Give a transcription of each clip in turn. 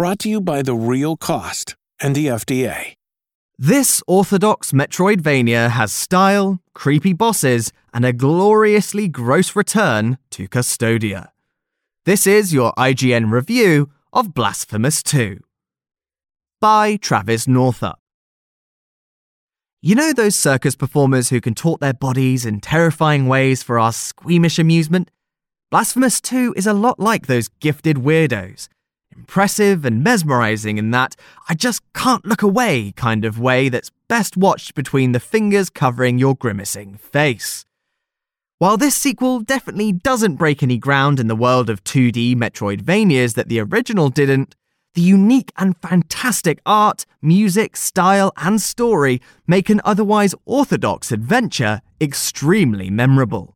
Brought to you by The Real Cost and the FDA. This orthodox Metroidvania has style, creepy bosses, and a gloriously gross return to Cvstodia. This is your IGN review of Blasphemous 2. By Travis Northup. You know those circus performers who can contort their bodies in terrifying ways for our squeamish amusement? Blasphemous 2 is a lot like those gifted weirdos impressive and mesmerizing in that I just can't look away kind of way that's best watched between the fingers covering your grimacing face. While this sequel definitely doesn't break any ground in the world of 2D Metroidvanias that the original didn't, the unique and fantastic art, music, style, and story make an otherwise orthodox adventure extremely memorable.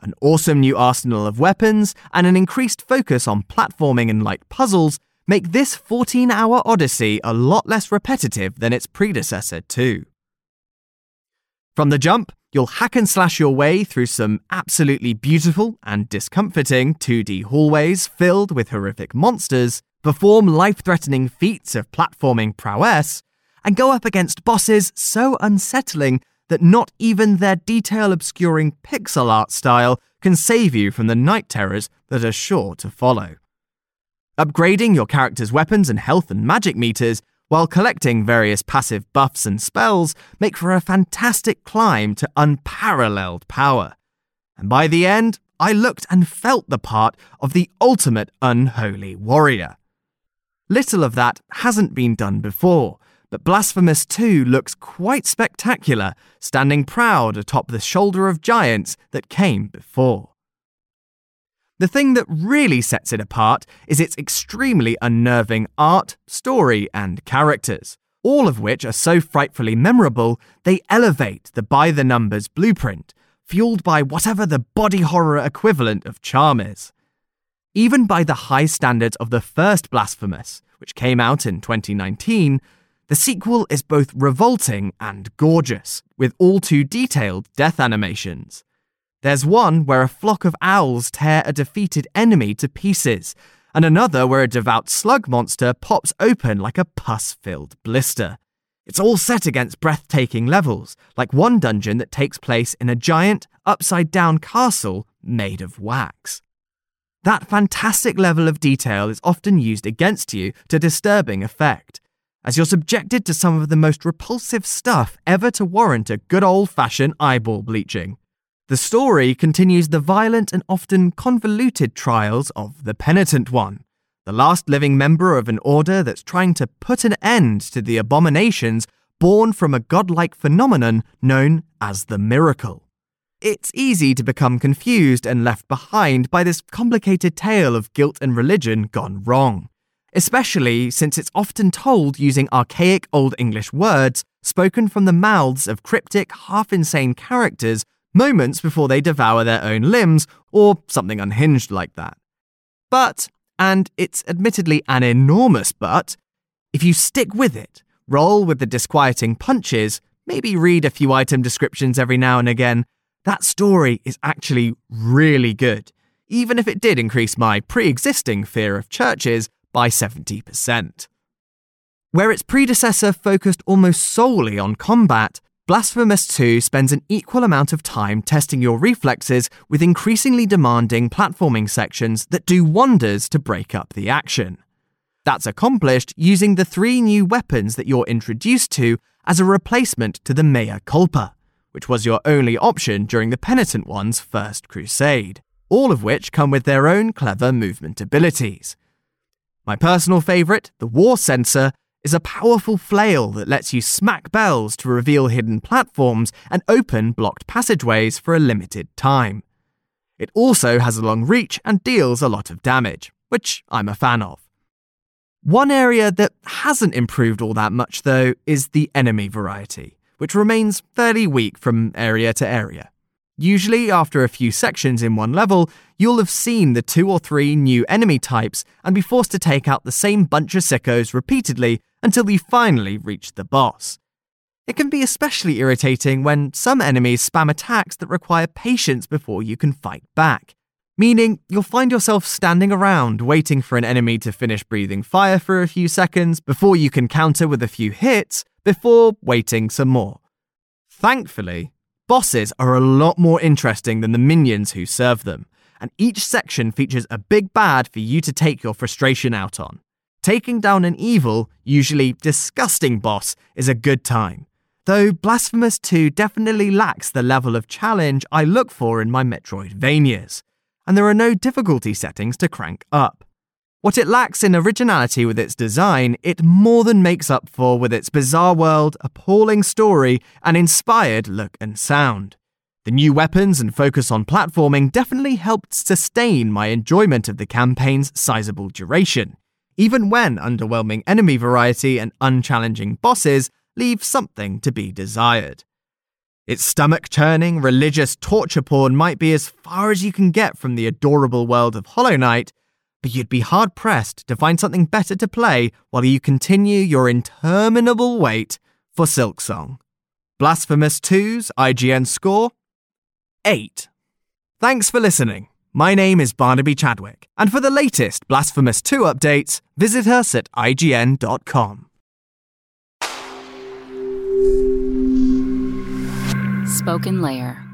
An awesome new arsenal of weapons and an increased focus on platforming and light puzzles make this 14 hour odyssey a lot less repetitive than its predecessor, too. From the jump, you'll hack and slash your way through some absolutely beautiful and discomforting 2D hallways filled with horrific monsters, perform life threatening feats of platforming prowess, and go up against bosses so unsettling that not even their detail obscuring pixel art style can save you from the night terrors that are sure to follow. Upgrading your character's weapons and health and magic meters while collecting various passive buffs and spells make for a fantastic climb to unparalleled power. And by the end, I looked and felt the part of the ultimate unholy warrior. Little of that hasn't been done before, but Blasphemous 2 looks quite spectacular, standing proud atop the shoulder of giants that came before. The thing that really sets it apart is its extremely unnerving art, story, and characters, all of which are so frightfully memorable they elevate the by the numbers blueprint, fueled by whatever the body horror equivalent of charm is. Even by the high standards of the first Blasphemous, which came out in 2019, the sequel is both revolting and gorgeous, with all too detailed death animations. There's one where a flock of owls tear a defeated enemy to pieces, and another where a devout slug monster pops open like a pus filled blister. It's all set against breathtaking levels, like one dungeon that takes place in a giant, upside down castle made of wax. That fantastic level of detail is often used against you to disturbing effect as you're subjected to some of the most repulsive stuff ever to warrant a good old fashioned eyeball bleaching. The story continues the violent and often convoluted trials of the Penitent One, the last living member of an order that's trying to put an end to the abominations born from a godlike phenomenon known as the miracle. It's easy to become confused and left behind by this complicated tale of guilt and religion gone wrong especially since it's often told using archaic Old English words spoken from the mouths of cryptic, half insane characters moments before they devour their own limbs or something unhinged like that. But, and it's admittedly an enormous but, if you stick with it, roll with the disquieting punches, maybe read a few item descriptions every now and again, that story is actually really good, even if it did increase my pre existing fear of churches by 70%. Where its predecessor focused almost solely on combat, Blasphemous 2 spends an equal amount of time testing your reflexes with increasingly demanding platforming sections that do wonders to break up the action. That's accomplished using the three new weapons that you're introduced to as a replacement to the Mea Culpa, which was your only option during the Penitent One's first crusade, all of which come with their own clever movement abilities. My personal favourite, the War Censer, is a powerful flail that lets you smack bells to reveal hidden platforms and open blocked passageways for a limited time. It also has a long reach and deals a lot of damage, which I'm a fan of. One area that hasn't improved all that much, though, is the enemy variety, which remains fairly weak from area to area. Usually, after a few sections in one level, you'll have seen the two or three new enemy types and be forced to take out the same bunch of sickos repeatedly until you finally reach the boss. It can be especially irritating when some enemies spam attacks that require patience before you can fight back meaning you'll find yourself standing around waiting for an enemy to finish breathing fire for a few seconds before you can counter with a few hits before waiting some more. Thankfully, bosses are a lot more interesting than the minions who serve them, and each section features a big bad for you to take your frustration out on. Taking down an evil, usually disgusting boss is a good time. Though Blasphemous 2 definitely lacks the level of challenge I look for in my Metroidvanias and there are no difficulty settings to crank up. What it lacks in originality with its design, it more than makes up for with its bizarre world, appalling story, and inspired look and sound. The new weapons and focus on platforming definitely helped sustain my enjoyment of the campaign's sizable duration, even when underwhelming enemy variety and unchallenging bosses leave something to be desired. Its stomach churning, religious torture porn might be as far as you can get from the adorable world of Hollow Knight, but you'd be hard pressed to find something better to play while you continue your interminable wait for Silksong. Blasphemous 2's IGN score 8. Thanks for listening. My name is Barnaby Chadwick, and for the latest Blasphemous 2 updates, visit us at IGN.com. SpokenLayer.